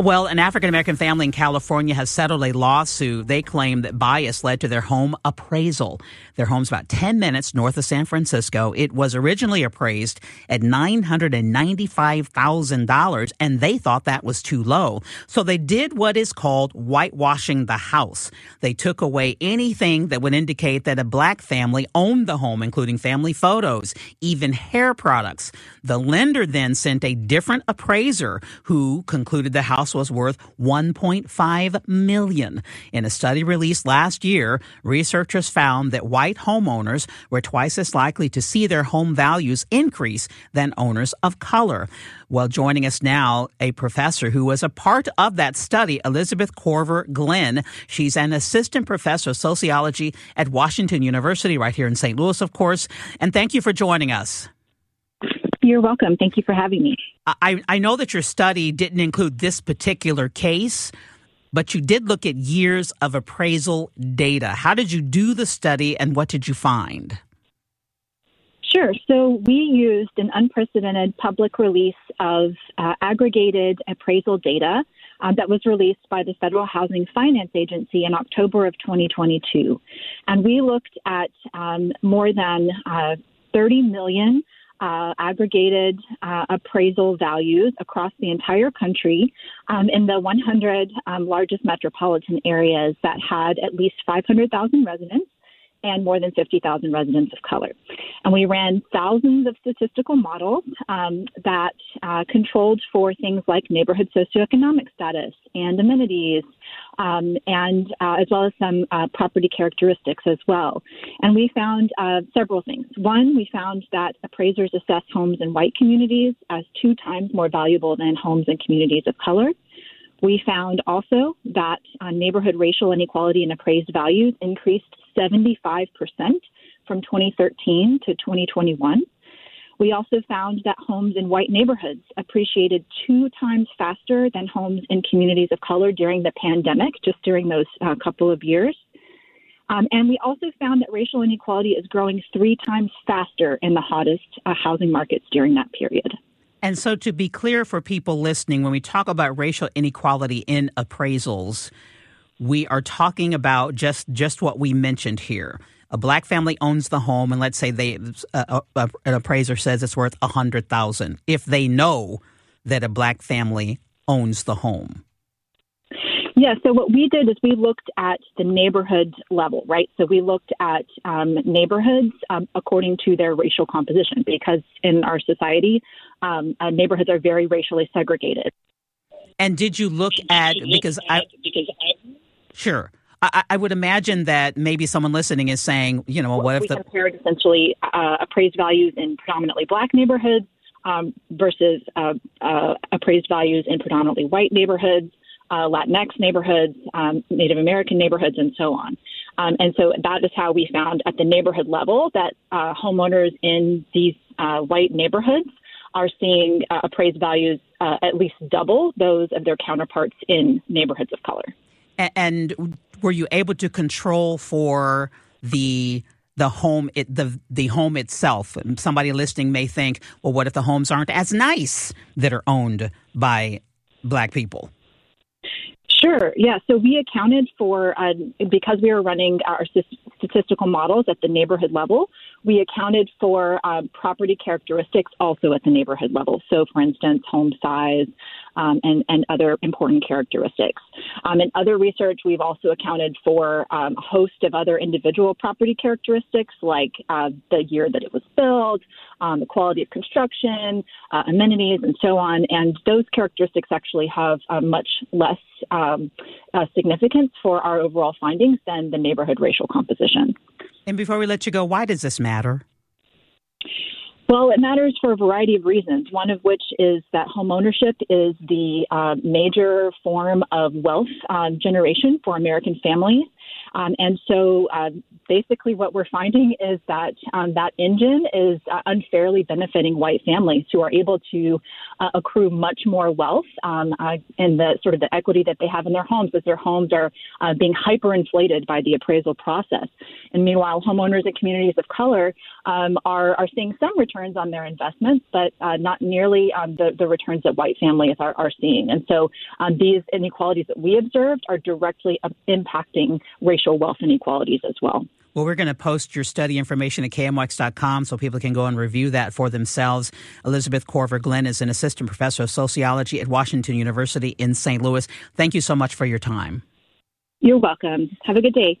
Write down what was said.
Well, an African American family in California has settled a lawsuit. They claim that bias led to their home appraisal. Their home's about 10 minutes north of San Francisco. It was originally appraised at $995,000 and they thought that was too low. So they did what is called whitewashing the house. They took away anything that would indicate that a black family owned the home, including family photos, even hair products. The lender then sent a different appraiser who concluded the house was worth 1.5 million. In a study released last year, researchers found that white homeowners were twice as likely to see their home values increase than owners of color. Well, joining us now, a professor who was a part of that study, Elizabeth Korver-Glenn. She's an assistant professor of sociology at Washington University, right here in St. Louis, of course. And thank you for joining us. You're welcome. Thank you for having me. I, I know that your study didn't include this particular case, but you did look at years of appraisal data. How did you do the study and what did you find? Sure. So we used an unprecedented public release of uh, aggregated appraisal data um, that was released by the Federal Housing Finance Agency in October of 2022. And we looked at um, more than uh, 30 million uh, aggregated uh, appraisal values across the entire country um, in the 100 um, largest metropolitan areas that had at least 500,000 residents and more than 50,000 residents of color. And we ran thousands of statistical models um, that uh, controlled for things like neighborhood socioeconomic status and amenities, um, and uh, as well as some uh, property characteristics as well. And we found uh, several things. One, we found that appraisers assess homes in white communities as two times more valuable than homes in communities of color. We found also that uh, neighborhood racial inequality in appraised values increased 75% from 2013 to 2021. We also found that homes in white neighborhoods appreciated two times faster than homes in communities of color during the pandemic, just during those uh, couple of years. Um, and we also found that racial inequality is growing three times faster in the hottest uh, housing markets during that period. And so, to be clear for people listening, when we talk about racial inequality in appraisals, we are talking about just just what we mentioned here. A black family owns the home, and let's say they uh, uh, an appraiser says it's worth a hundred thousand. If they know that a black family owns the home, yeah, so what we did is we looked at the neighborhood level, right? So we looked at um, neighborhoods um, according to their racial composition because in our society, um, uh, neighborhoods are very racially segregated. And did you look at because I sure I, I, would imagine that maybe someone listening is saying, you know, what if we the compared essentially uh, appraised values in predominantly black neighborhoods um, versus uh, uh, appraised values in predominantly white neighborhoods, uh, Latinx neighborhoods, um, Native American neighborhoods, and so on. Um, and so that is how we found at the neighborhood level that uh, homeowners in these uh, white neighborhoods are seeing appraised values at least double those of their counterparts in neighborhoods of color. And were you able to control for the the home it, the the home itself? Somebody listening may think, well, what if the homes aren't as nice that are owned by black people? Sure. Yeah. So we accounted for, uh, because we were running our statistical models at the neighborhood level, we accounted for um, property characteristics also at the neighborhood level. So, for instance, home size um, and, and other important characteristics. Um, in other research, we've also accounted for um, a host of other individual property characteristics like uh, the year that it was built, um, the quality of construction, uh, amenities, and so on. And those characteristics actually have uh, much less um, uh, significance for our overall findings than the neighborhood racial composition. And before we let you go, why does this matter? Well, it matters for a variety of reasons. One of which is that homeownership is the uh, major form of wealth um, generation for American families. Um, and so uh, basically what we're finding is that um, that engine is uh, unfairly benefiting white families who are able to uh, accrue much more wealth um, uh, in the sort of the equity that they have in their homes as their homes are uh, being hyperinflated by the appraisal process. And meanwhile, homeowners in communities of color um, are, are seeing some returns on their investments, but uh, not nearly um, the, the returns that white families are, are seeing. And so um, these inequalities that we observed are directly impacting racial wealth inequalities as well. Well, we're going to post your study information at KMOX.com so people can go and review that for themselves. Elizabeth Korver-Glenn is an assistant professor of sociology at Washington University in St. Louis. Thank you so much for your time. You're welcome. Have a good day.